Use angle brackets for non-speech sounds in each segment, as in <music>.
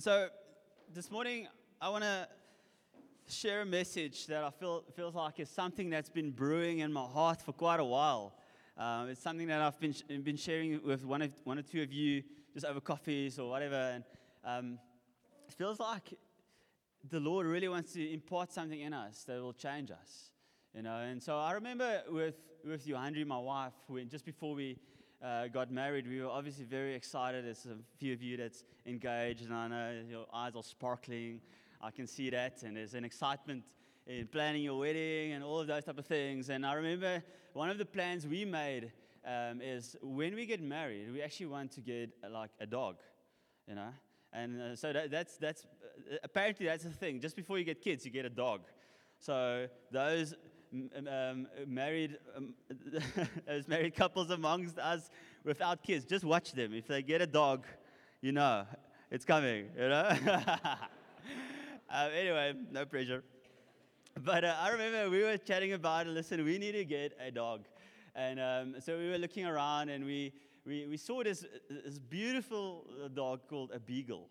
And so this morning, I want to share a message that I feel feels like is something that's been brewing in my heart for quite a while. Um, it's something that I've been, been sharing with one, of, one or two of you just over coffees or whatever. And um, it feels like the Lord really wants to impart something in us that will change us. You know, and so I remember with, with Johandri, my wife, when just before we uh, got married, we were obviously very excited. There's a few of you that's engaged, and I know your eyes are sparkling. I can see that, and there's an excitement in planning your wedding and all of those type of things. And I remember one of the plans we made um, is when we get married, we actually want to get like a dog, you know. And uh, so that, that's that's uh, apparently that's the thing. Just before you get kids, you get a dog. So those um, married um, <laughs> those married couples amongst us without kids, just watch them. If they get a dog, you know it's coming. You know. <laughs> um, anyway, no pressure. But uh, I remember we were chatting about, listen, we need to get a dog. And um, so we were looking around and we, we, we saw this, this beautiful dog called a beagle.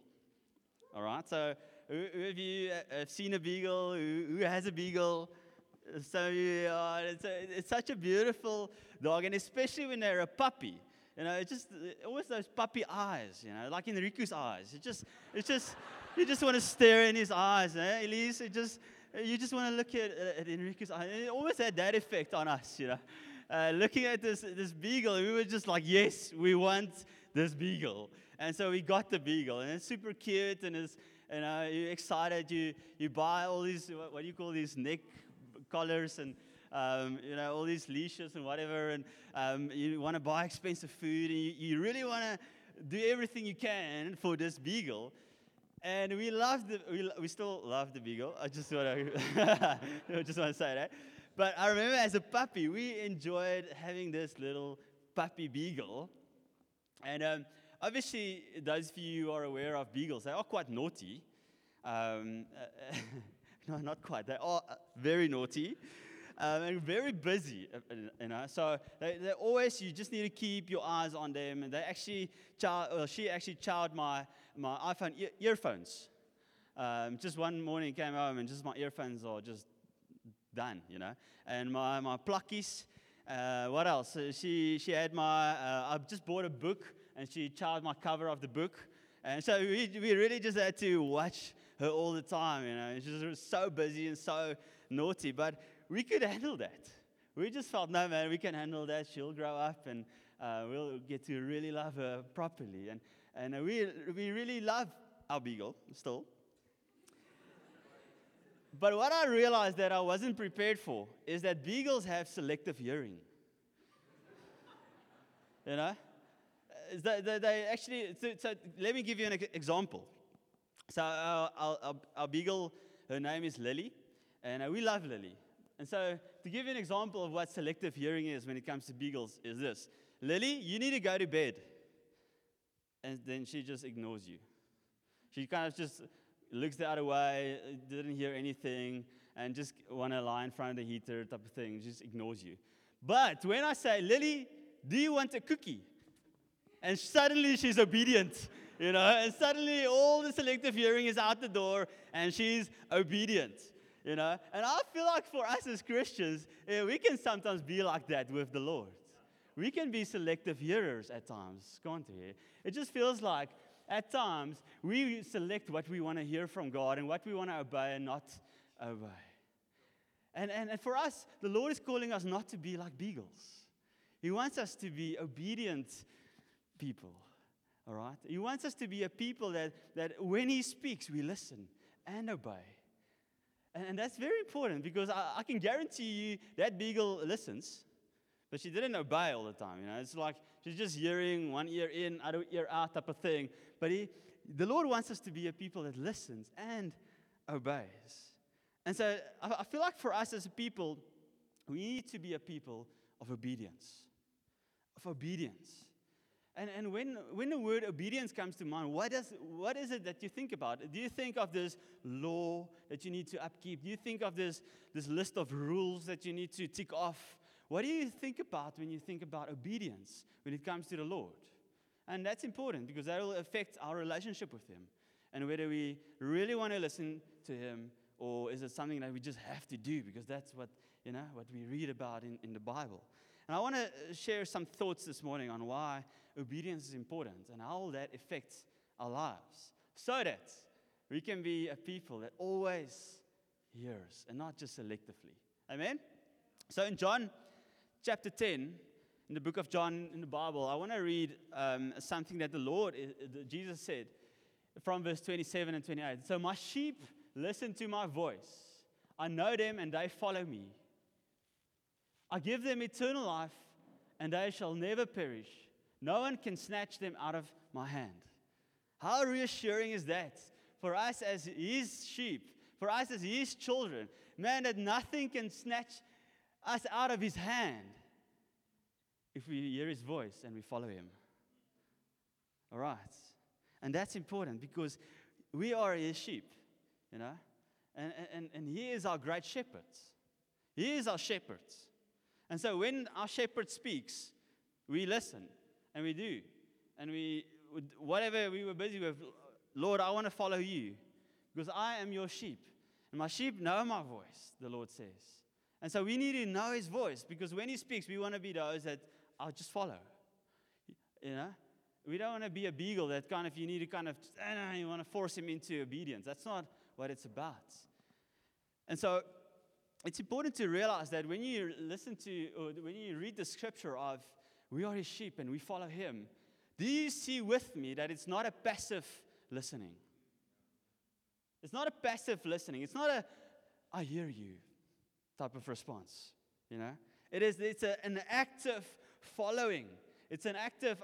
All right, so who of you have seen a beagle? Who, who has a beagle? Some of you, oh, it's, a, it's such a beautiful dog, and especially when they're a puppy. You know, it's just always those puppy eyes, you know, like in Riku's eyes. It just, it's just, you just want to stare in his eyes, eh, Elise? It just, you just want to look at, at Enrique's eyes. It always had that effect on us, you know. Uh, looking at this, this beagle, we were just like, yes, we want this beagle. And so we got the beagle, and it's super cute, and it's, you know, you're excited. You, you buy all these, what, what do you call these neck collars and, um, you know, all these leashes and whatever, and um, you want to buy expensive food, and you, you really want to do everything you can for this beagle. And we love the, we, we still love the beagle. I just want to, <laughs> I just want to say that. But I remember as a puppy, we enjoyed having this little puppy beagle. And um, obviously, those of you who are aware of beagles, they are quite naughty. Um, <laughs> <laughs> no, not quite. They are uh, very naughty. Um, and very busy, uh, you know. So they, they always, you just need to keep your eyes on them. And they actually, chow, well, she actually chowed my, my iPhone ear, earphones. Um, just one morning came home and just my earphones are just done, you know. And my, my plakkies, uh, what else? Uh, she, she had my, uh, I just bought a book and she chowed my cover of the book. And so we, we really just had to watch her all the time, you know. She was so busy and so naughty. But we could handle that. We just felt, no, man, we can handle that. She'll grow up and uh, we'll get to really love her properly. And, and we, we really love our beagle still. But what I realized that I wasn't prepared for is that beagles have selective hearing. you know? They, they, they actually, so, so, let me give you an example. So, our, our, our, beagle, her name is Lily, and uh, we love Lily. And so, to give you an example of what selective hearing is when it comes to beagles, is this Lily, you need to go to bed. And then she just ignores you. She kind of just looks the other way, didn't hear anything, and just want to lie in front of the heater type of thing, just ignores you. But when I say, Lily, do you want a cookie? And suddenly she's obedient, you know, and suddenly all the selective hearing is out the door and she's obedient you know? And I feel like for us as Christians, eh, we can sometimes be like that with the Lord. We can be selective hearers at times, can't we? It just feels like at times we select what we want to hear from God and what we want to obey and not obey. And, and, and for us, the Lord is calling us not to be like beagles. He wants us to be obedient people, all right? He wants us to be a people that, that when He speaks, we listen and obey. And, and that's very important because I, I, can guarantee you that beagle listens, but she didn't obey all the time. You know, it's like she's just hearing one ear in, other ear out type of thing. But he, the Lord wants us to be a people that listens and obeys. And so I, I feel like for us as a people, we need to be a people of obedience. Of obedience. And, and when, when the word obedience comes to mind, what, does, what is it that you think about? Do you think of this law that you need to upkeep? Do you think of this, this list of rules that you need to tick off? What do you think about when you think about obedience when it comes to the Lord? And that's important because that will affect our relationship with Him. and whether we really want to listen to Him or is it something that we just have to do because that's what, you know, what we read about in, in the Bible. And I want to share some thoughts this morning on why obedience is important and how that affects our lives so that we can be a people that always hears and not just selectively. Amen? So in John chapter 10, in the book of John in the Bible, I want to read um, something that the Lord, Jesus said from verse 27 and 28. So my sheep listen to my voice. I know them and they follow me. I give them eternal life and they shall never perish. No one can snatch them out of my hand. How reassuring is that for us as his sheep, for us as his children? Man, that nothing can snatch us out of his hand if we hear his voice and we follow him. All right. And that's important because we are his sheep, you know? And, and, and he is our great shepherd. He is our shepherd. And so when our shepherd speaks, we listen and we do. And we, whatever we were busy with, Lord, I want to follow you because I am your sheep. And my sheep know my voice, the Lord says. And so we need to know his voice because when he speaks, we want to be those that I'll just follow. You know? We don't want to be a beagle that kind of, you need to kind of, you want to force him into obedience. That's not what it's about. And so it's important to realize that when you listen to, or when you read the scripture of, we are his sheep and we follow him, do you see with me that it's not a passive listening? It's not a passive listening. It's not a, I hear you type of response. You know? It is it's a, an active following. It's an active,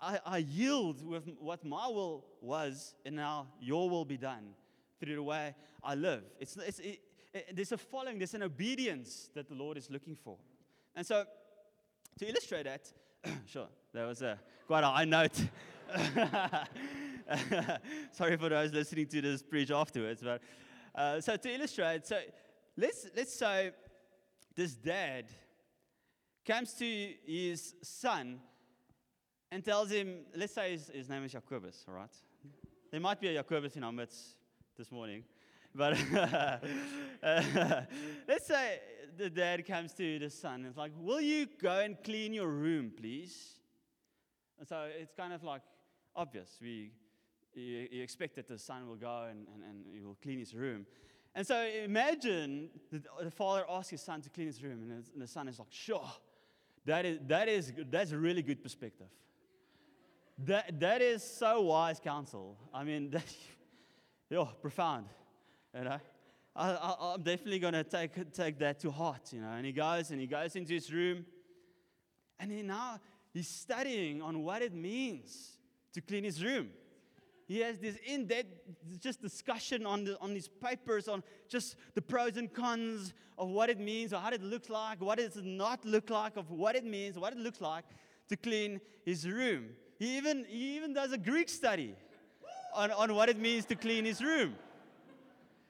I, I yield with what my will was, and now your will be done through the way I live. It's, it's, it, it, there's a following, there's an obedience that the Lord is looking for. And so, to illustrate that, <coughs> sure, that was a, quite a high note. <laughs> Sorry for those listening to this preach afterwards, but uh, so to illustrate, so let's let's say this dad comes to his son and tells him, let's say his, his name is Jacobus, all right? There might be a Jacobus in our midst this morning. But <laughs> uh, <laughs> let's say the dad comes to the son and it's like, Will you go and clean your room, please? And so it's kind of like obvious. We, you, you expect that the son will go and, and, and he will clean his room. And so imagine the, the father asks his son to clean his room, and, and the son is like, Sure. That is, that is, that's a really good perspective. That, that is so wise counsel. I mean, <laughs> that, yo, profound. You know? I, am definitely going to take, take that to heart, you know. And he goes and he goes into his room. And he now he's studying on what it means to clean his room. He has this in-depth just discussion on, the, on his papers on just the pros and cons of what it means or how it looks like, what does it not look like, of what it means, what it looks like to clean his room. He even, he even does a Greek study on, on what it means to clean his room.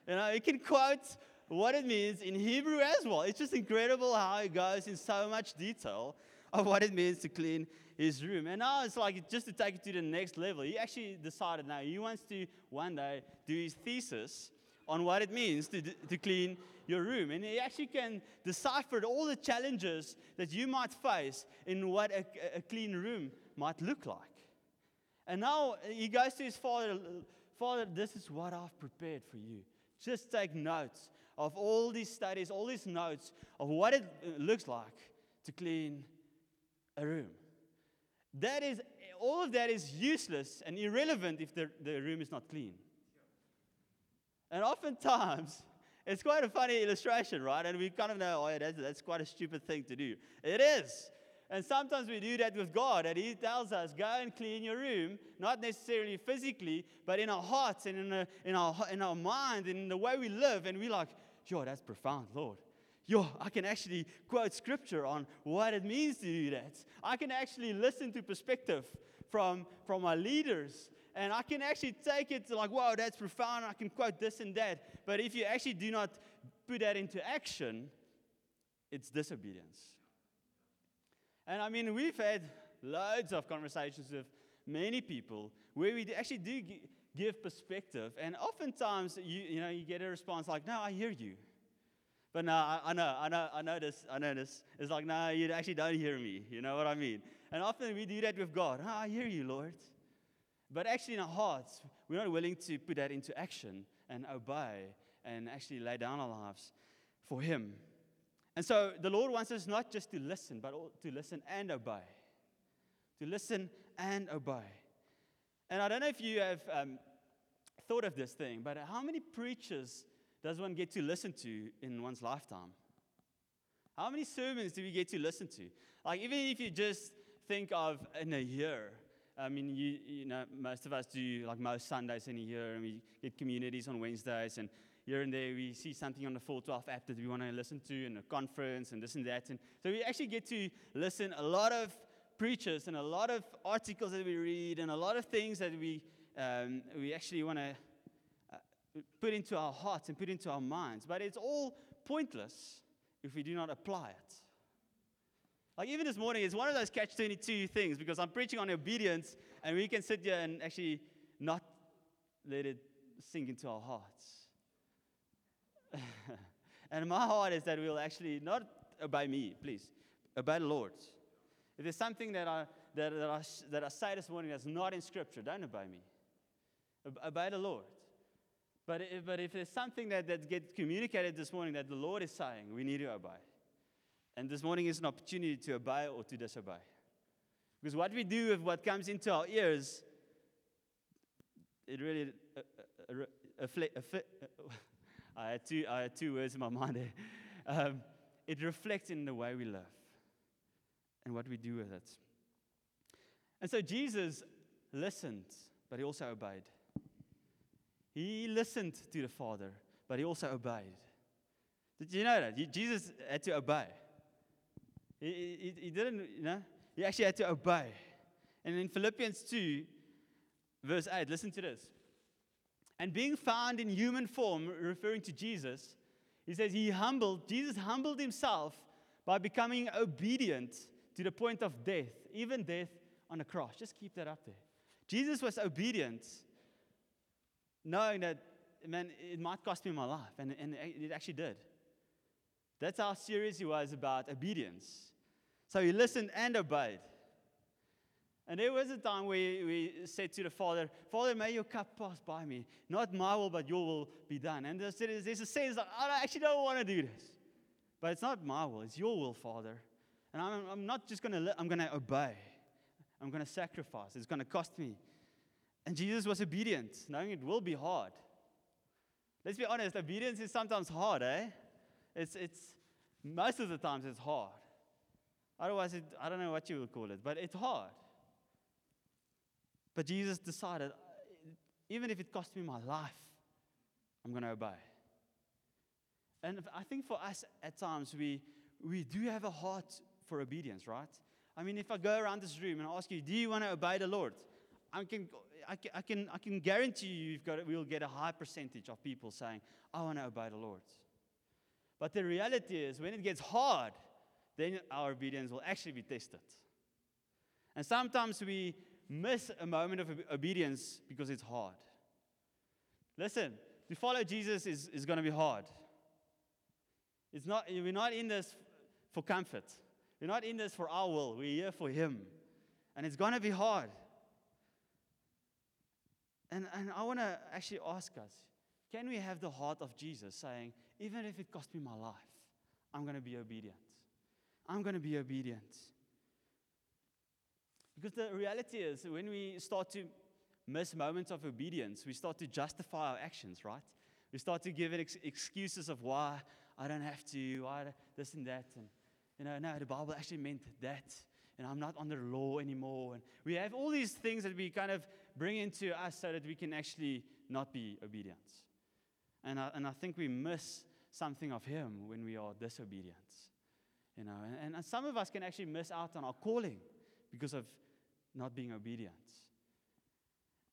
You know, he can quote what it means in Hebrew as well. It's just incredible how he goes in so much detail of what it means to clean his room. And now it's like just to take it to the next level. He actually decided now he wants to one day do his thesis on what it means to, to clean your room. And he actually can decipher all the challenges that you might face in what a, a clean room might look like. And now he goes to his father, Father, this is what I've prepared for you. Just take notes of all these studies, all these notes of what it uh, looks like to clean a room. That is, all of that is useless and irrelevant if the, the room is not clean. And oftentimes, it's quite a funny illustration, right? And we kind of know, oh, that's, that's quite a stupid thing to do. It is. And sometimes we do that with God, and He tells us, go and clean your room, not necessarily physically, but in our hearts and in, a, in, our, in our mind and in the way we live. And we're like, yo, that's profound, Lord yo, I can actually quote scripture on what it means to do that. I can actually listen to perspective from, from my leaders. And I can actually take it to like, wow, that's profound. I can quote this and that. But if you actually do not put that into action, it's disobedience. And I mean, we've had loads of conversations with many people where we actually do give perspective. And oftentimes, you, you know, you get a response like, no, I hear you. But no, I, I, know, I know, I know this, I know this. It's like, no, you actually don't hear me. You know what I mean? And often we do that with God. Oh, I hear you, Lord. But actually, in our hearts, we're not willing to put that into action and obey and actually lay down our lives for Him. And so the Lord wants us not just to listen, but to listen and obey. To listen and obey. And I don't know if you have um, thought of this thing, but how many preachers does one get to listen to in one's lifetime? How many sermons do we get to listen to? Like, even if you just think of in a year, I mean, you, you know, most of us do like most Sundays in a year, and we get communities on Wednesdays, and here and there we see something on the 412 app that we want to listen to, and a conference, and this and that. And so we actually get to listen a lot of preachers and a lot of articles that we read, and a lot of things that we, um, we actually want to put into our hearts and put into our minds. But it's all pointless if we do not apply it. Like, even this morning, it's one of those catch 22 things because I'm preaching on obedience, and we can sit here and actually not let it sink into our hearts. And my heart is that we'll actually not obey me, please, obey the Lord. If there's something that I, that, that, I, that I say this morning that's not in Scripture, don't obey me. Obey the Lord. But if, but if there's something that, that gets communicated this morning that the Lord is saying, we need to obey. And this morning is an opportunity to obey or to disobey. Because what we do with what comes into our ears, it really. Uh, uh, uh, I, had two, I had two words in my <laughs> mind there. Um, it reflects in the way we live and what we do with it. And so Jesus listened, but he also obeyed. He listened to the Father, but he also obeyed. Did you know that? Jesus had to obey. He, he, he didn't, you know, he actually had to obey. And in Philippians 2, verse 8, listen to this. And being found in human form, referring to Jesus, he says he humbled, Jesus humbled himself by becoming obedient to the point of death, even death on a cross. Just keep that up there. Jesus was obedient knowing that, man, it might cost me my life. And, and it actually did. That's how serious he was about obedience. So he listened and obeyed. And there was a time where we said to the Father, Father, may your cup pass by me. Not my will, but your will be done. And there's, there's a sense that I actually don't want to do this. But it's not my will, it's your will, Father. And I'm, I'm not just going to, I'm going to obey. I'm going to sacrifice. It's going to cost me. And Jesus was obedient, knowing it will be hard. Let's be honest, obedience is sometimes hard, eh? It's, it's most of the times it's hard. Otherwise, it, I don't know what you would call it, but it's hard. But Jesus decided, uh, even if it cost me my life, I'm going to obey. And I think for us, at times, we, we do have a heart for obedience, right? I mean, if I go around this room and I ask you, do you want to obey the Lord? I can, I can, I can, I can guarantee you you've got, we'll get a high percentage of people saying, I want to obey the Lord. But the reality is, when it gets hard, then our obedience will actually be tested. And sometimes we miss a moment of obedience because it's hard. Listen, to follow Jesus is, is going to be hard. It's not, we're not in this for comfort. We're not in this for our will. We're here for Him. And it's going to be hard. And, and I want to actually ask us can we have the heart of Jesus saying, even if it costs me my life, I'm going to be obedient? I'm going to be obedient. Because the reality is, when we start to miss moments of obedience, we start to justify our actions, right? We start to give ex- excuses of why I don't have to, why this and that. And, you know, no, the Bible actually meant that. And I'm not under law anymore. And we have all these things that we kind of bring into us so that we can actually not be obedient. And I, and I think we miss something of Him when we are disobedient. You know, and, and some of us can actually miss out on our calling because of not being obedient.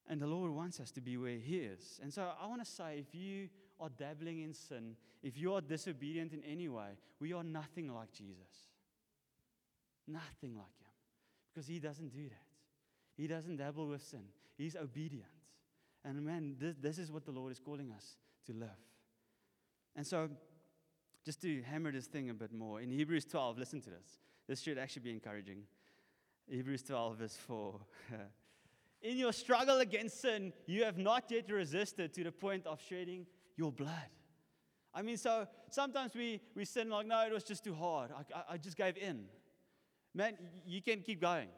And the Lord wants us to be where He is. And so I want to say if you are dabbling in sin, if you are disobedient in any way, we are nothing like Jesus. Nothing like Him. Because He doesn't do that. He doesn't dabble with sin. He's obedient. And man, this, this is what the Lord is calling us to live. And so, just to hammer this thing a bit more, in Hebrews 12, listen to this. This should actually be encouraging. Hebrews 12, verse 4. <laughs> in your struggle against sin, you have not yet resisted to the point of shedding your blood. I mean, so sometimes we, we sin like, no, it was just too hard. I, I, I just gave in. Man, you can keep going.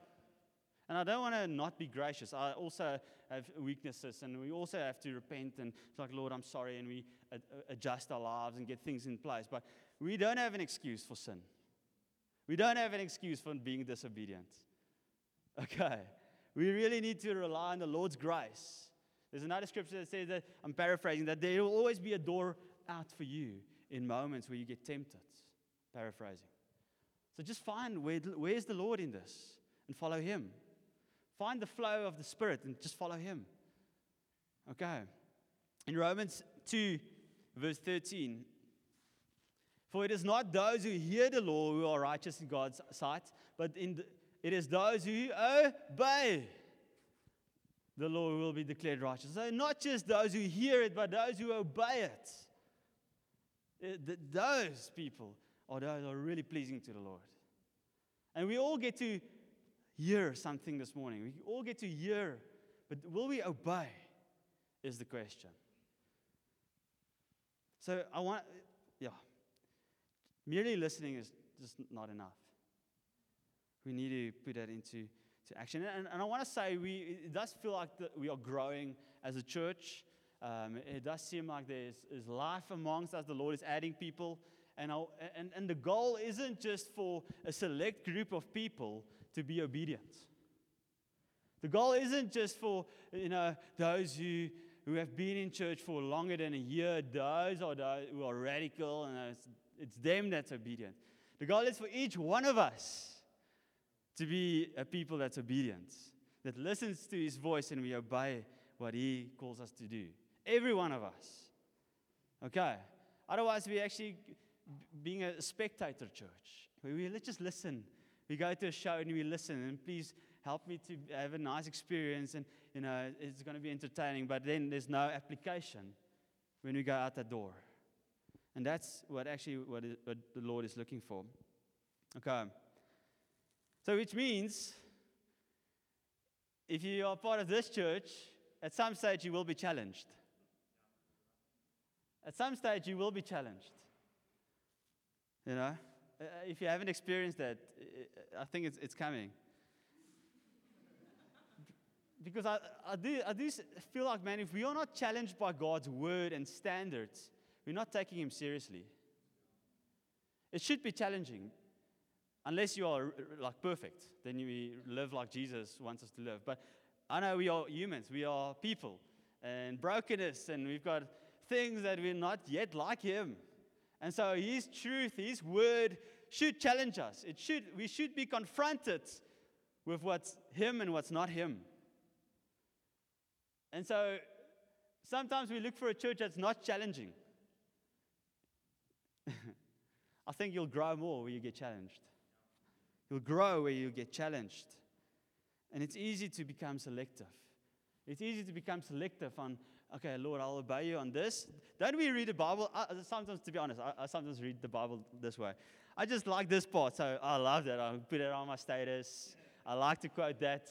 And I don't want to not be gracious. I also have weaknesses, and we also have to repent and it's like, Lord, I'm sorry, and we adjust our lives and get things in place. But we don't have an excuse for sin. We don't have an excuse for being disobedient. Okay. We really need to rely on the Lord's grace. There's another scripture that says that, I'm paraphrasing, that there will always be a door out for you in moments where you get tempted. Paraphrasing. So just find where, where's the Lord in this and follow Him. Find the flow of the Spirit and just follow Him. Okay. In Romans 2, verse 13, for it is not those who hear the law who are righteous in God's sight, but in the, it is those who obey the law will be declared righteous. So, not just those who hear it, but those who obey it. Uh, it those people are those are really pleasing to the Lord. And we all get to hear something this morning. We all get to hear, but will we obey? Is the question. So I want, yeah, merely listening is just not enough. We need to put that into to action. And, and I want to say, we, it does feel like the, we are growing as a church. Um, it does seem like there's, life amongst us. The Lord is adding people. And, and, and the goal isn't just for a select group of people to be obedient. The goal isn't just for you know those who, who have been in church for longer than a year, those are those who are radical, and it's, it's them that's obedient. The goal is for each one of us to be a people that's obedient, that listens to his voice and we obey what he calls us to do. Every one of us. Okay? Otherwise, we're actually being a spectator church. We let's just listen. We go to a show and we listen, and please help me to have a nice experience, and you know it's going to be entertaining. But then there's no application when we go out the door, and that's what actually what the Lord is looking for. Okay. So which means, if you are part of this church, at some stage you will be challenged. At some stage you will be challenged. You know, uh, uh if you haven't experienced that, uh, uh, I think it's, it's coming. Because I, I, do, I do feel like, man, if we are not challenged by God's word and standards, we're not taking Him seriously. It should be challenging, unless you are like perfect, then you live like Jesus wants us to live. But I know we are humans, we are people, and brokenness, and we've got things that we're not yet like Him. And so his truth, his word should challenge us. It should, we should be confronted with what's him and what's not him. And so sometimes we look for a church that's not challenging. <laughs> I think you'll grow more when you get challenged. You'll grow where you get challenged. And it's easy to become selective. It's easy to become selective on okay, Lord, I'll obey you on this. Don't we read the Bible? I, sometimes, to be honest, I, I, sometimes read the Bible this way. I just like this part, so I love that. I put it on my status. I like to quote that.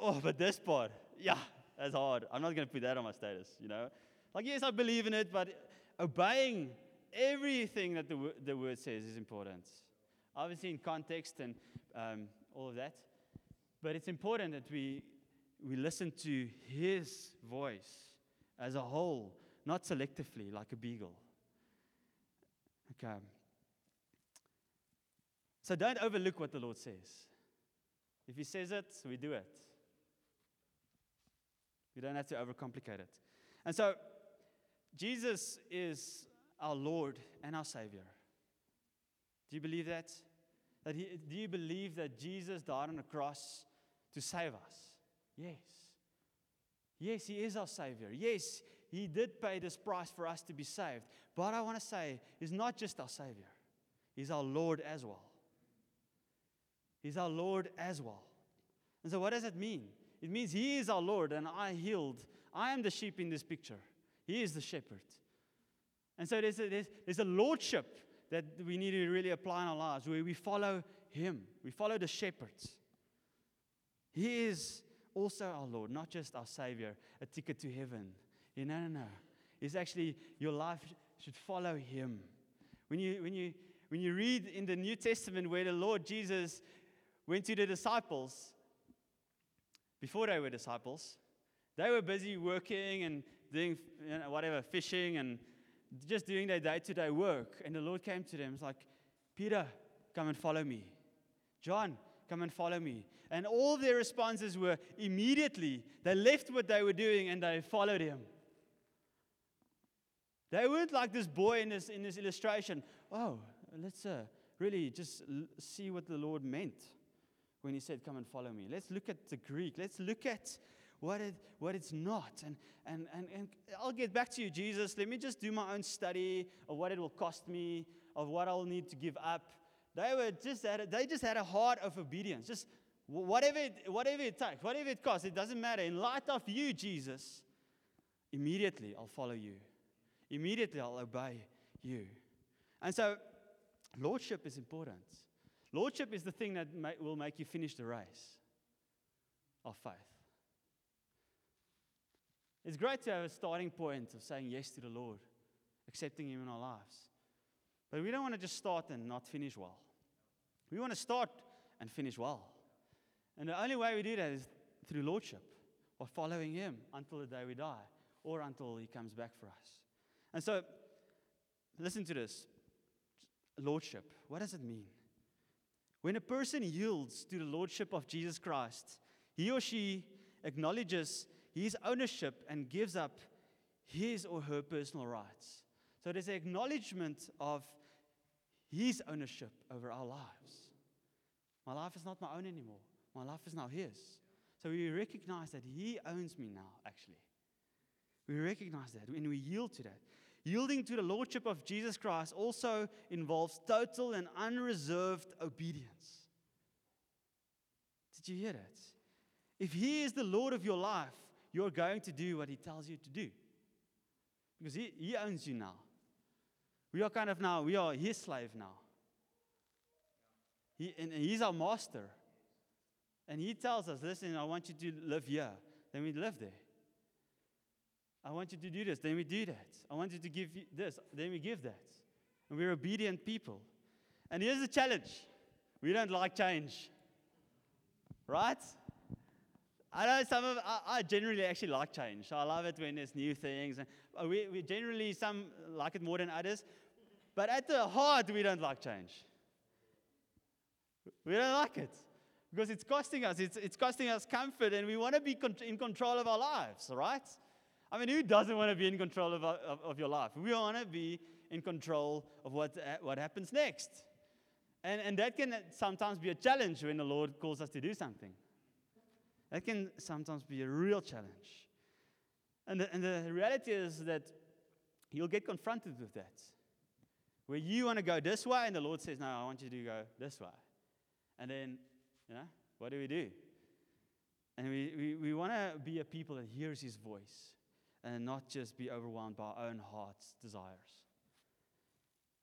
Oh, but this part, yeah, that's hard. I'm not going to put that on my status, you know? Like, yes, I believe in it, but obeying everything that the, the word says is important. Obviously, in context and um, all of that. But it's important that we, we listen to his voice as a whole, not selectively like a beagle. Okay. So don't overlook what the Lord says. If He says it, we do it. We don't have to overcomplicate it. And so, Jesus is our Lord and our Savior. Do you believe that? That he, do you believe that Jesus died on the cross to save us? Yes. Yes, He is our Savior. Yes, He did pay this price for us to be saved. But I want to say, He's not just our Savior, He's our Lord as well. He's our Lord as well. And so, what does that mean? It means He is our Lord, and I healed. I am the sheep in this picture. He is the shepherd. And so there's a, there's, there's a lordship that we need to really apply in our lives where we follow him, we follow the shepherds. He is also our Lord, not just our Savior, a ticket to heaven. Know, no, no. It's actually your life should follow Him. When you, when, you, when you read in the New Testament where the Lord Jesus went to the disciples, before they were disciples, they were busy working and doing you know, whatever, fishing and just doing their day to day work. And the Lord came to them. It's like, Peter, come and follow me. John, come and follow me. And all their responses were immediately, they left what they were doing and they followed him. They weren't like this boy in this, in this illustration. Oh, let's uh, really just l- see what the Lord meant when he said, Come and follow me. Let's look at the Greek. Let's look at what, it, what it's not. And, and, and, and I'll get back to you, Jesus. Let me just do my own study of what it will cost me, of what I'll need to give up. They, were just had a, they just had a heart of obedience. Just whatever it, whatever it takes, whatever it costs, it doesn't matter. In light of you, Jesus, immediately I'll follow you. Immediately I'll obey you. And so, lordship is important. Lordship is the thing that will make you finish the race of faith. It's great to have a starting point of saying yes to the Lord, accepting Him in our lives. But we don't want to just start and not finish well. We want to start and finish well. And the only way we do that is through lordship, by following Him until the day we die or until He comes back for us. And so, listen to this lordship. What does it mean? When a person yields to the lordship of Jesus Christ, he or she acknowledges his ownership and gives up his or her personal rights. So there's an acknowledgement of his ownership over our lives. My life is not my own anymore. My life is now his. So we recognize that he owns me now, actually. We recognize that when we yield to that. Yielding to the Lordship of Jesus Christ also involves total and unreserved obedience. Did you hear that? If He is the Lord of your life, you're going to do what He tells you to do. Because He, he owns you now. We are kind of now, we are His slave now. He, and He's our master. And He tells us, listen, I want you to live here. Then we live there. I want you to do this, then we do that. I want you to give you this, then we give that. And we're obedient people. And here's the challenge we don't like change, right? I know some of I, I generally actually like change. I love it when there's new things. Uh, we, we generally some like it more than others, but at the heart we don't like change. We don't like it because it's costing us. It's, it's costing us comfort, and we want to be con- in control of our lives, right? I mean, who doesn't want to be in control of, of, of your life? We want to be in control of what, uh, what happens next. And, and that can sometimes be a challenge when the Lord calls us to do something. That can sometimes be a real challenge. And the, and the reality is that you'll get confronted with that. Where you want to go this way, and the Lord says, No, I want you to go this way. And then, you know, what do we do? And we, we, we want to be a people that hears his voice and not just be overwhelmed by our own heart's desires.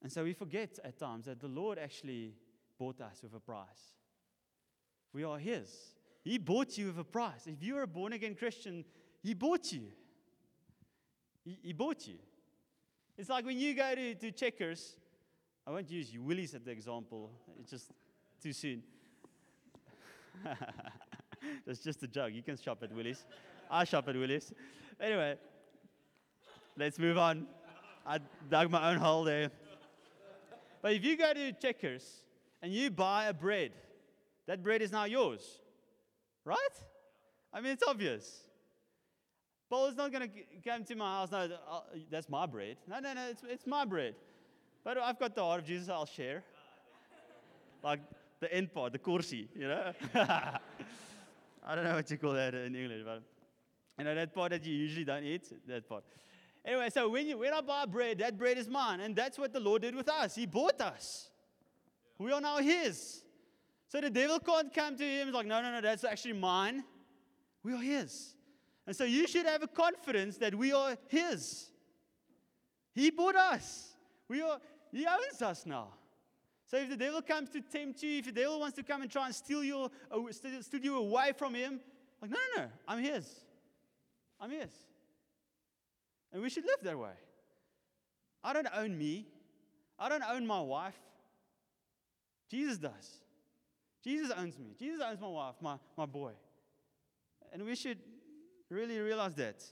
And so we forget at times that the Lord actually bought us with a price. We are His. He bought you with a price. If you are a born again Christian, He bought you. He, he bought you. It's like when you go to, to Checkers, I won't use you, Woolies as the example, it's just too soon. <laughs> That's just a joke. You can shop at Woolies. I shop at Woolies. Anyway, let's move on. I dug my own hole there. But if you go to Checkers and you buy a bread, that bread is now yours, right? I mean, it's obvious. Paul is not going to come to my house. No, uh, that's my bread. No, no, no, it's, it's my bread. But I've got the heart of Jesus, I'll share. Like the end part, the korsie, you know? <laughs> I don't know what you call that in English, but you know, that part that you usually don't eat, that part. Anyway, so when, you, when I buy bread, that bread is mine. And that's what the Lord did with us. He bought us. We are now His. So the devil can't come to Him. He's like, no, no, no, that's actually mine. We are His. And so you should have a confidence that we are His. He bought us. We are, he owns us now. So if the devil comes to tempt you, if the devil wants to come and try and steal you, steal you away from him, like, no, no, no, I'm his. I'm his. And we should live that way. I don't own me. I don't own my wife. Jesus does. Jesus owns me. Jesus owns my wife, my, my boy. And we should really realize that.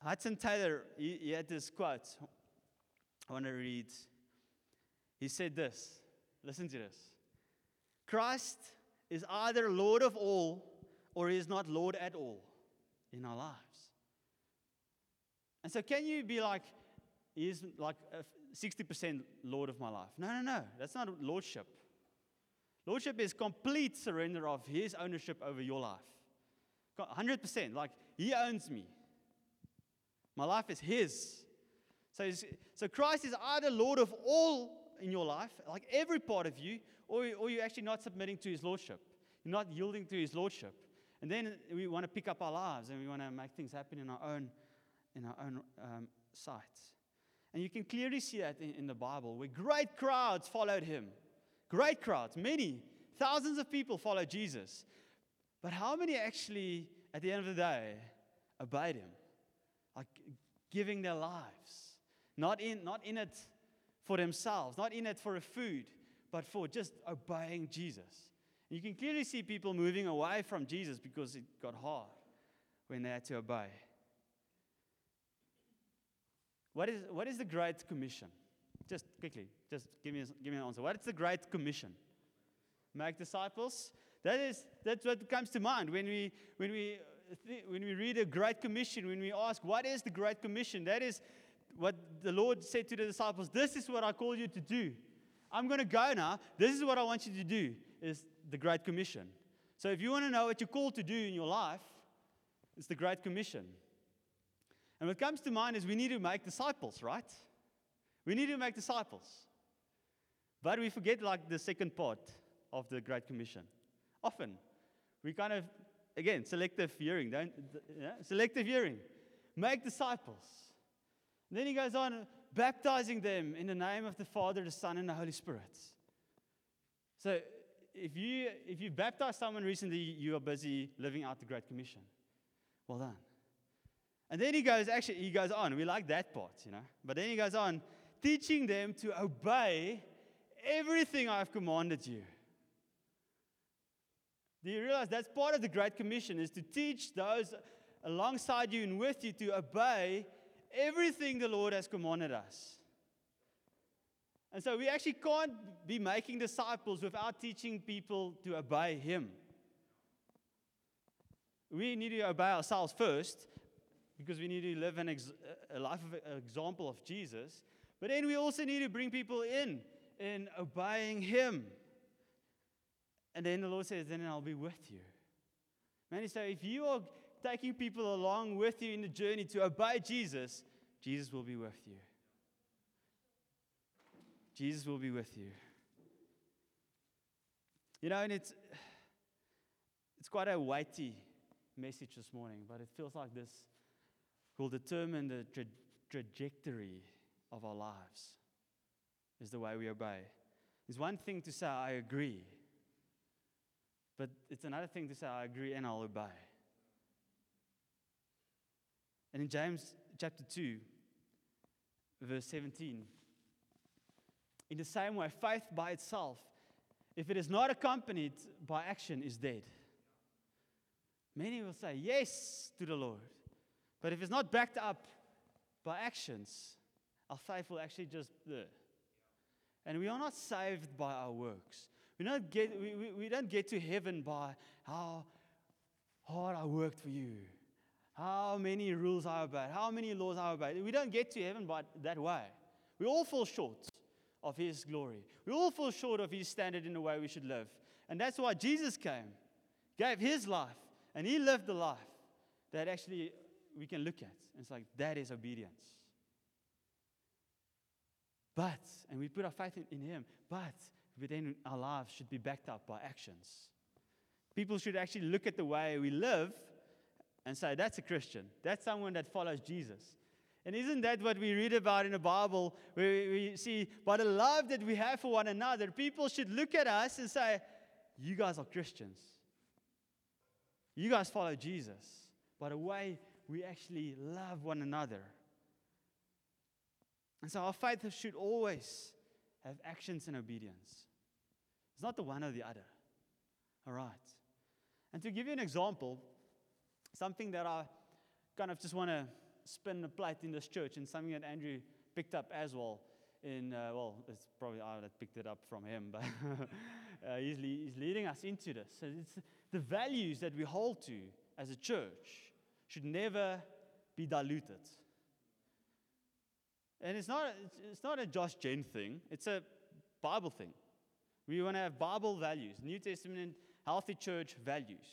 Hudson Taylor, he, he had this quote I want to read. He said this listen to this Christ is either Lord of all or he is not Lord at all in our lives. And so, can you be like, is like 60% Lord of my life? No, no, no. That's not lordship. Lordship is complete surrender of his ownership over your life. 100%. Like, he owns me. My life is his. So, so Christ is either Lord of all in your life, like every part of you, or, or you're actually not submitting to his lordship. You're not yielding to his lordship. And then we want to pick up our lives and we want to make things happen in our own, in our own um, sight. And you can clearly see that in, in the Bible, where great crowds followed him. Great crowds, many, thousands of people followed Jesus. But how many actually, at the end of the day, obeyed him? Like giving their lives. Not in, not in it for themselves, not in it for a food, but for just obeying Jesus. And you can clearly see people moving away from Jesus because it got hard when they had to obey. What is, what is the Great Commission? Just quickly, just give me, give me an answer. What is the Great Commission? Make disciples. That is, that's what comes to mind when we, when we, when we read a Great Commission, when we ask, what is the Great Commission? That is what the Lord said to the disciples, This is what I call you to do. I'm going to go now. This is what I want you to do, is the Great Commission. So if you want to know what you're called to do in your life, it's the Great Commission. And what comes to mind is we need to make disciples, right? We need to make disciples. But we forget like the second part of the Great Commission. Often, we kind of, again, selective hearing, don't, yeah? selective hearing. Make disciples. And then he goes on, baptizing them in the name of the Father, the Son, and the Holy Spirit. So if you if you baptize someone recently, you are busy living out the Great Commission. Well done. And then he goes, actually, he goes on. We like that part, you know. But then he goes on, teaching them to obey everything I've commanded you. Do you realize that's part of the Great Commission is to teach those alongside you and with you to obey everything the Lord has commanded us. And so we actually can't be making disciples without teaching people to obey Him. We need to obey ourselves first because we need to live an ex- a life of example of Jesus. But then we also need to bring people in in obeying Him. And then the Lord says, Then I'll be with you. Man, so if you are taking people along with you in the journey to obey Jesus, Jesus will be with you. Jesus will be with you. You know, and it's it's quite a weighty message this morning, but it feels like this will determine the tra- trajectory of our lives. Is the way we obey. It's one thing to say I agree, but it's another thing to say I agree and I'll obey. And in James chapter 2, verse 17, in the same way, faith by itself, if it is not accompanied by action, is dead. Many will say yes to the Lord, but if it's not backed up by actions, our faith will actually just. And we are not saved by our works. We don't, get, we, we, we don't get to heaven by how hard I worked for you, how many rules I obeyed, how many laws I obeyed. We don't get to heaven by that way. We all fall short of His glory. We all fall short of His standard in the way we should live. And that's why Jesus came, gave His life, and He lived the life that actually we can look at. And it's like, that is obedience. But, and we put our faith in, in Him, but then our lives should be backed up by actions. People should actually look at the way we live and say, That's a Christian. That's someone that follows Jesus. And isn't that what we read about in the Bible, where we see, by the love that we have for one another, people should look at us and say, You guys are Christians. You guys follow Jesus. By the way we actually love one another. And so our faith should always have actions and obedience. It's not the one or the other. All right. And to give you an example, something that I kind of just want to spin a plate in this church and something that Andrew picked up as well. In, uh, well, it's probably I that picked it up from him, but <laughs> uh, he's, le- he's leading us into this. So it's the values that we hold to as a church should never be diluted. And it's not, it's not a Josh Gen thing, it's a Bible thing. We want to have Bible values, New Testament, healthy church values.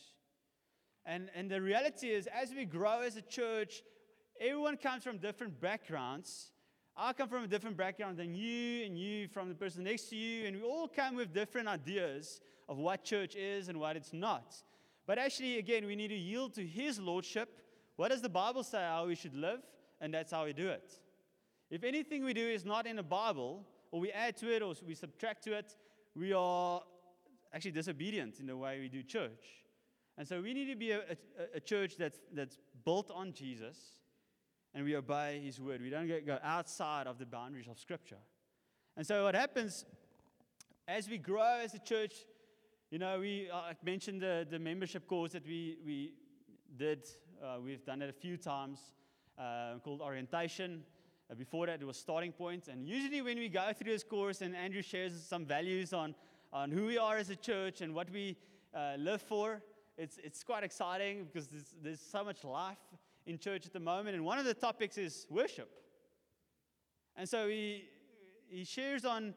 And, and the reality is, as we grow as a church, everyone comes from different backgrounds. I come from a different background than you, and you from the person next to you, and we all come with different ideas of what church is and what it's not. But actually, again, we need to yield to His Lordship. What does the Bible say how we should live? And that's how we do it. If anything we do is not in the Bible, or we add to it, or we subtract to it, we are actually disobedient in the way we do church. And so we need to be a, a, a church that's, that's built on Jesus and we obey his word. We don't go outside of the boundaries of Scripture. And so what happens as we grow as a church, you know, we I mentioned the, the membership course that we, we did. Uh, we've done it a few times uh, called orientation. Uh, before that, it was starting point. And usually, when we go through this course and Andrew shares some values on, on who we are as a church and what we uh, live for, it's, it's quite exciting because there's, there's so much life in church at the moment. And one of the topics is worship. And so he, he shares on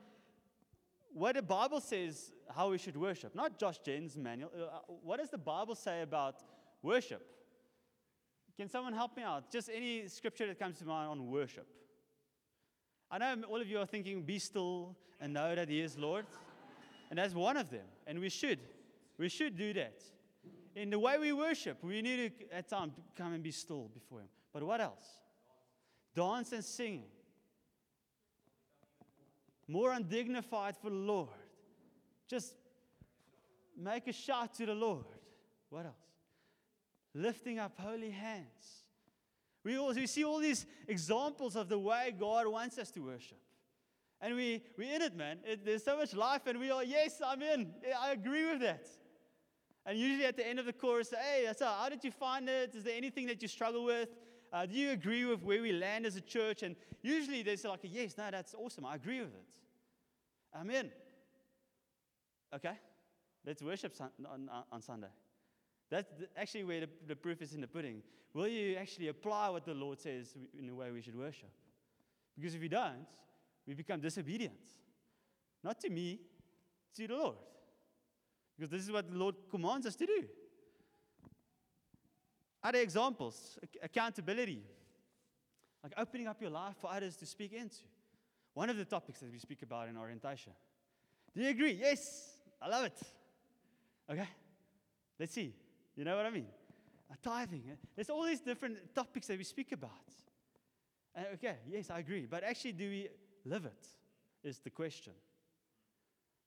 what the Bible says how we should worship, not Josh Gen's manual. Uh, what does the Bible say about worship? Can someone help me out? Just any scripture that comes to mind on worship. I know all of you are thinking, be still and know that He is Lord. and that's one of them. And we should. We should do that. In the way we worship, we need to, at times, come and be still before Him. But what else? Dance and singing. More undignified for the Lord. Just make a shout to the Lord. What else? Lifting up holy hands. We, also, we see all these examples of the way God wants us to worship. And we, we're in it, man. It, there's so much life, and we are, yes, I'm in. I agree with that. And usually at the end of the course, hey, so how did you find it? Is there anything that you struggle with? Uh, do you agree with where we land as a church? And usually there's like a yes, no, that's awesome. I agree with it. I'm in. Okay, let's worship on, on Sunday. That's actually where the, the proof is in the pudding. Will you actually apply what the Lord says in the way we should worship? Because if you don't, we become disobedient. Not to me, to the Lord. Because this is what the Lord commands us to do. Other examples accountability, like opening up your life for others to speak into. One of the topics that we speak about in orientation. Do you agree? Yes, I love it. Okay, let's see. You know what I mean? A tithing. There's all these different topics that we speak about. And okay, yes, I agree. But actually, do we live it? Is the question.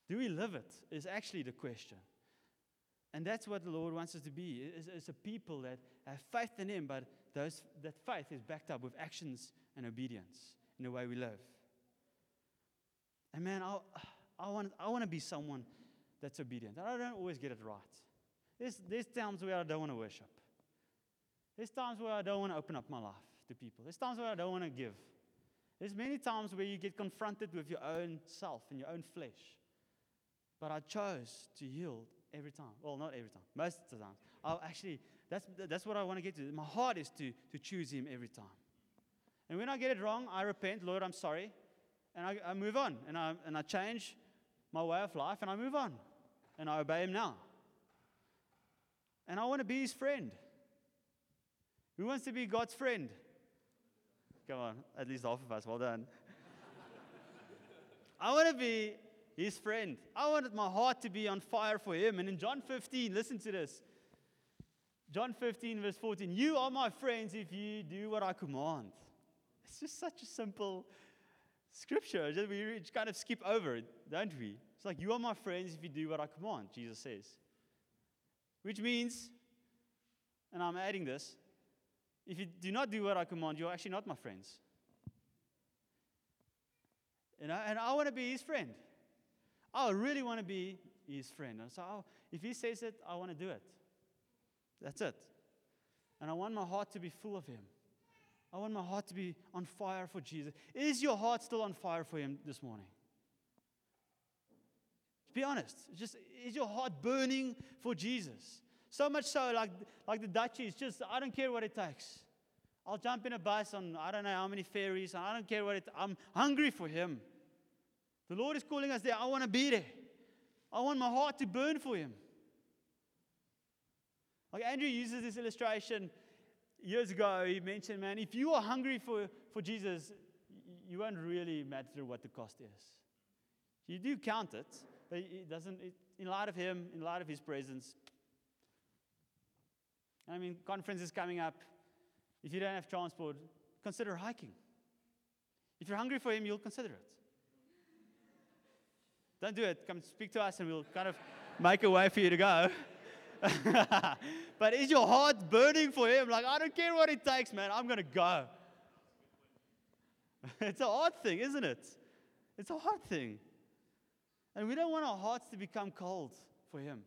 Do we live it? Is actually the question. And that's what the Lord wants us to be. It's, a people that have faith in Him, but those, that faith is backed up with actions and obedience in the way we live. And man, I, I, want, I want to be someone that's obedient. I don't always get it right. There's, there's times where I don't want to worship. There's times where I don't want to open up my life to people. There's times where I don't want to give. There's many times where you get confronted with your own self and your own flesh. But I chose to yield every time. Well, not every time, most of the time. I actually, that's, that's what I want to get to. My heart is to, to choose Him every time. And when I get it wrong, I repent, Lord, I'm sorry. And I, I move on. And I, and I change my way of life and I move on. And I obey Him now. And I want to be His friend. Who wants to be God's friend? Come on, at least half of us. Well done. <laughs> I want to be his friend. I wanted my heart to be on fire for him. And in John 15, listen to this. John 15, verse 14 You are my friends if you do what I command. It's just such a simple scripture. Just, we kind of skip over it, don't we? It's like, You are my friends if you do what I command, Jesus says. Which means, and I'm adding this, if you do not do what I command, you're actually not my friends. You know, and I want to be his friend. I really want to be his friend. And so oh, if he says it, I want to do it. That's it. And I want my heart to be full of him. I want my heart to be on fire for Jesus. Is your heart still on fire for him this morning? Be honest. Just is your heart burning for Jesus? So much so, like, like the Dutchies, just I don't care what it takes. I'll jump in a bus on I don't know how many ferries, I don't care what it I'm hungry for him. The Lord is calling us there. I want to be there. I want my heart to burn for him. Like Andrew uses this illustration years ago. He mentioned, man, if you are hungry for, for Jesus, you won't really matter what the cost is. You do count it, but it doesn't, it, in light of him, in light of his presence. I mean, conference is coming up. If you don't have transport, consider hiking. If you're hungry for him, you'll consider it. Don't do it. Come speak to us and we'll kind of make a way for you to go. <laughs> but is your heart burning for him? Like, I don't care what it takes, man. I'm going to go. <laughs> it's a hard thing, isn't it? It's a hard thing. And we don't want our hearts to become cold for him.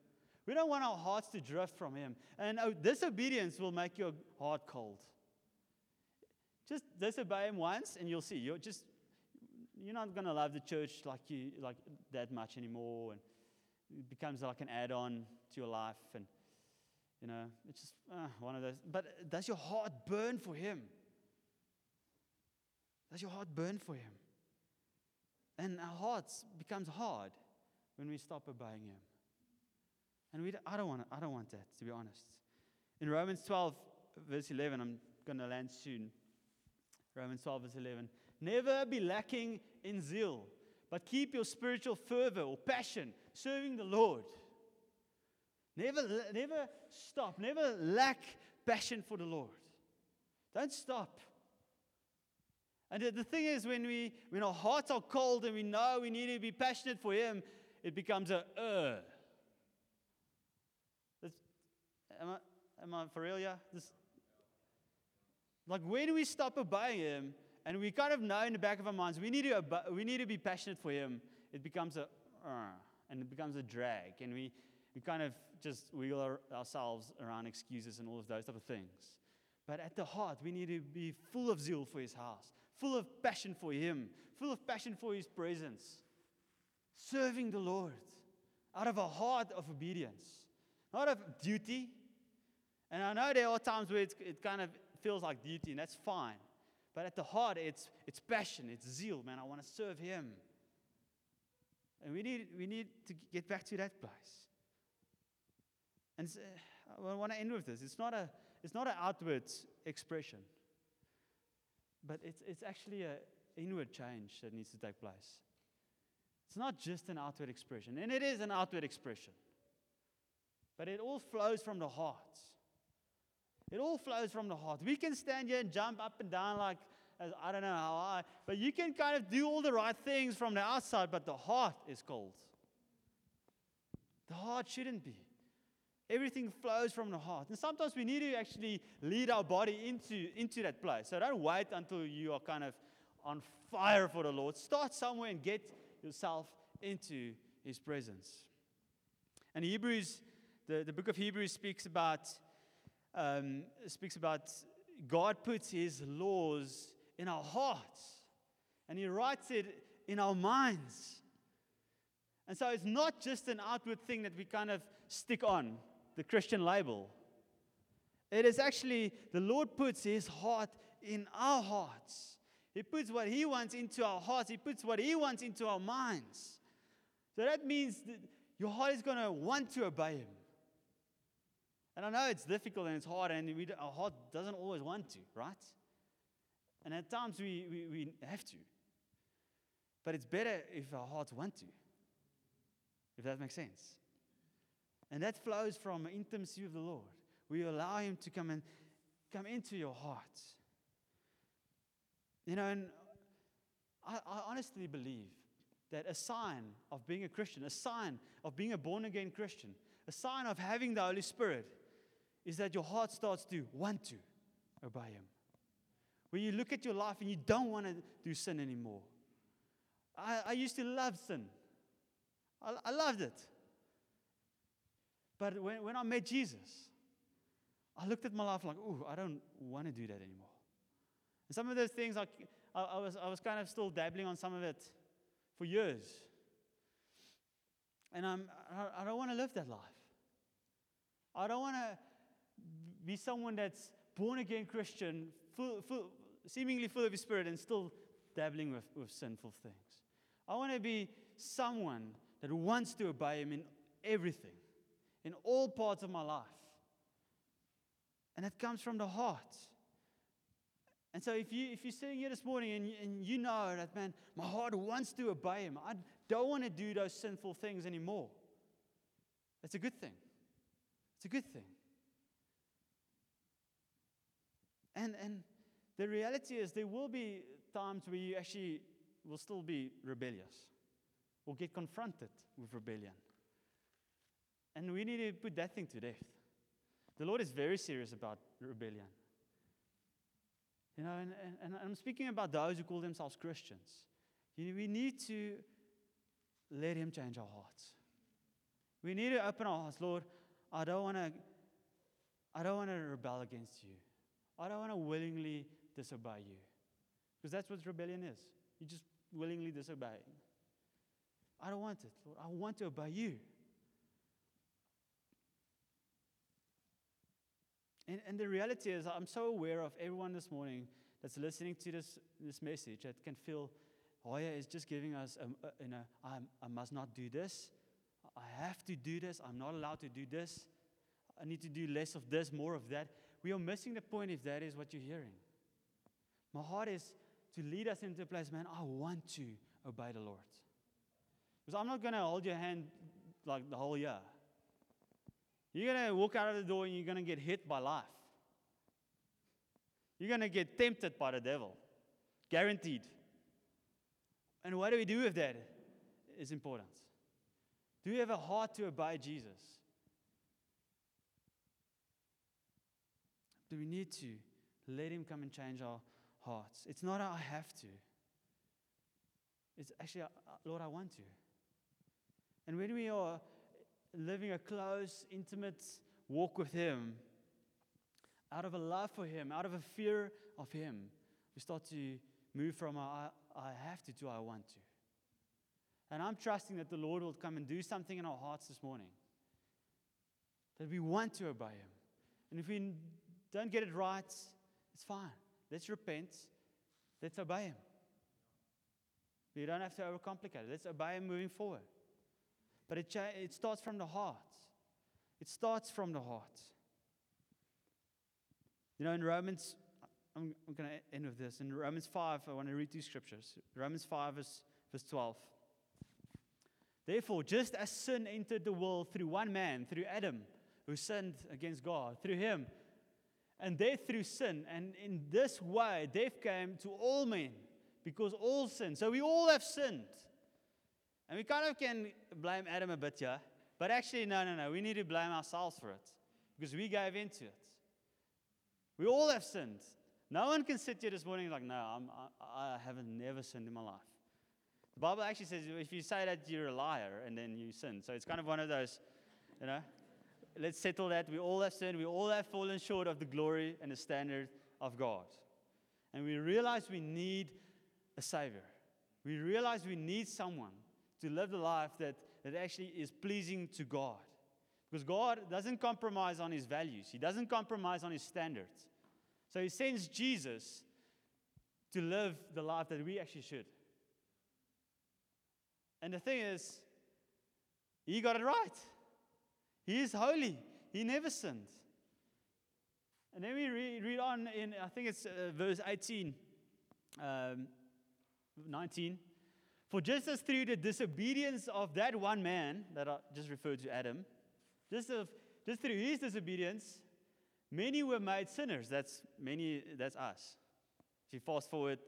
We don't want our hearts to drift from him. And oh, disobedience will make your heart cold. Just disobey him once and you'll see. You're just you're not going to love the church like you like that much anymore and it becomes like an add-on to your life and you know it's just uh, one of those but does your heart burn for him does your heart burn for him and our hearts becomes hard when we stop obeying him and we i don't want i don't want that to be honest in romans 12 verse 11 i'm going to land soon romans 12 verse 11 Never be lacking in zeal, but keep your spiritual fervor or passion serving the Lord. Never, never stop. Never lack passion for the Lord. Don't stop. And the thing is, when, we, when our hearts are cold and we know we need to be passionate for Him, it becomes a uh. am, I, am I for real? Yeah? This, like, when we stop obeying Him, and we kind of know in the back of our minds we need to, we need to be passionate for Him, it becomes a, uh, and it becomes a drag. And we, we kind of just wiggle our, ourselves around excuses and all of those type of things. But at the heart, we need to be full of zeal for His house, full of passion for Him, full of passion for His presence, serving the Lord out of a heart of obedience, not of duty. And I know there are times where it kind of feels like duty, and that's fine. But at the heart, it's, it's passion, it's zeal, man. I want to serve Him. And we need, we need to get back to that place. And I want to end with this. It's not, a, it's not an outward expression, but it's, it's actually an inward change that needs to take place. It's not just an outward expression, and it is an outward expression, but it all flows from the heart. It all flows from the heart. We can stand here and jump up and down like, I don't know how I, but you can kind of do all the right things from the outside, but the heart is cold. The heart shouldn't be. Everything flows from the heart. And sometimes we need to actually lead our body into, into that place. So don't wait until you are kind of on fire for the Lord. Start somewhere and get yourself into His presence. And Hebrews, the, the book of Hebrews speaks about um, speaks about God puts his laws in our hearts and he writes it in our minds. And so it's not just an outward thing that we kind of stick on, the Christian label. It is actually the Lord puts his heart in our hearts. He puts what he wants into our hearts, he puts what he wants into our minds. So that means that your heart is going to want to obey him. And I know it's difficult and it's hard, and we, our heart doesn't always want to, right? And at times we, we, we have to. But it's better if our hearts want to, if that makes sense. And that flows from intimacy with the Lord, you allow Him to come and come into your heart? You know, and I, I honestly believe that a sign of being a Christian, a sign of being a born again Christian, a sign of having the Holy Spirit is that your heart starts to want to obey Him. When you look at your life and you don't want to do sin anymore. I, I used to love sin, I, I loved it. But when, when I met Jesus, I looked at my life like, oh, I don't want to do that anymore. And some of those things, I, I, I, was, I was kind of still dabbling on some of it for years. And I'm, I, don't want to live that life. I don't want to be someone that's born again Christian, full, full, seemingly full of His Spirit, and still dabbling with, with sinful things. I want to be someone that wants to obey Him in everything, in all parts of my life. And that comes from the heart. And so if, you, if you're sitting here this morning and and you know that, man, my heart wants to obey Him, I don't want to do those sinful things anymore. That's a good thing. It's a good thing. And, and the reality is, there will be times where you actually will still be rebellious or get confronted with rebellion. And we need to put that thing to death. The Lord is very serious about rebellion. You know, and, and, and I'm speaking about those who call themselves Christians. You know, we need to let Him change our hearts. We need to open our hearts, Lord. I don't want to. I don't want to rebel against you. I don't want to willingly disobey you. Because that's what rebellion is. You just willingly disobey. I don't want it, Lord. I want to obey you. And, and the reality is, I'm so aware of everyone this morning that's listening to this, this message that can feel oh, Hoya is just giving us, a, a, you know, I'm, I must not do this. I have to do this. I'm not allowed to do this. I need to do less of this, more of that. We are missing the point if that is what you're hearing. My heart is to lead us into a place, man, I want to obey the Lord. Because I'm not going to hold your hand like the whole year. You're going to walk out of the door and you're going to get hit by life. You're going to get tempted by the devil. Guaranteed. And what do we do with that is important. Do we have a heart to obey Jesus? Do we need to let Him come and change our hearts? It's not I have to. It's actually, uh, Lord, I want to. And when we are living a close, intimate walk with Him, out of a love for Him, out of a fear of Him, we start to move from I, I have to to I want to. And I'm trusting that the Lord will come and do something in our hearts this morning. That we want to obey Him. And if we don't get it right, it's fine. Let's repent. Let's obey Him. We don't have to overcomplicate it. Let's obey Him moving forward. But it, it starts from the heart. It starts from the heart. You know, in Romans, I'm, I'm going to end with this. In Romans 5, I want to read these scriptures. Romans 5, verse, verse 12. Therefore, just as sin entered the world through one man, through Adam, who sinned against God, through him, and death through sin, and in this way, death came to all men because all sinned. So we all have sinned. And we kind of can blame Adam a bit here, but actually, no, no, no. We need to blame ourselves for it because we gave into it. We all have sinned. No one can sit here this morning like, no, I'm, I, I haven't never sinned in my life. The Bible actually says if you say that you're a liar and then you sin. So it's kind of one of those, you know, let's settle that. We all have sinned. We all have fallen short of the glory and the standard of God. And we realize we need a Savior. We realize we need someone to live the life that, that actually is pleasing to God. Because God doesn't compromise on his values, he doesn't compromise on his standards. So he sends Jesus to live the life that we actually should. And the thing is, he got it right. He is holy, he never sinned. And then we read, read on in, I think it's uh, verse 18, um, 19. For just as through the disobedience of that one man that I just referred to Adam, just, of, just through his disobedience, many were made sinners. That's many, that's us. If you fast forward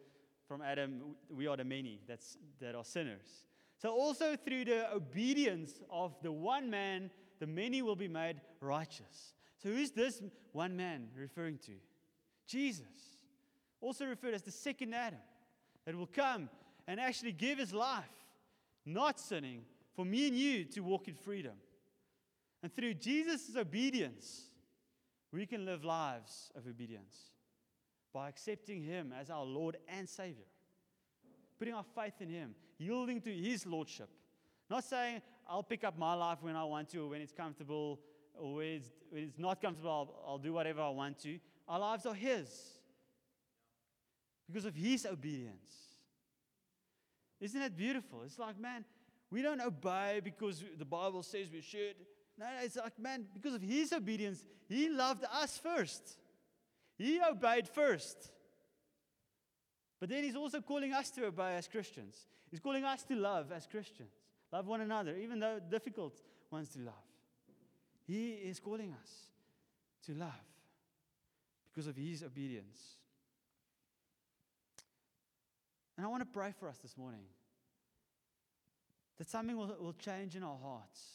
from Adam, we are the many that's, that are sinners. So, also through the obedience of the one man, the many will be made righteous. So, who's this one man referring to? Jesus, also referred as the second Adam, that will come and actually give his life, not sinning, for me and you to walk in freedom. And through Jesus' obedience, we can live lives of obedience by accepting him as our Lord and Savior, putting our faith in him, yielding to his lordship. Not saying, I'll pick up my life when I want to or when it's comfortable or when it's, not comfortable, I'll, I'll do whatever I want to. Our lives are his because of his obedience. Isn't that beautiful? It's like, man, we don't obey because the Bible says we should. No, it's like, man, because of his obedience, he loved us first. He obeyed first. But then he's also calling us to obey as Christians. He's calling us to love as Christians. Love one another, even though difficult ones to love. He is calling us to love because of his obedience. And I want to pray for us this morning that something will, will change in our hearts.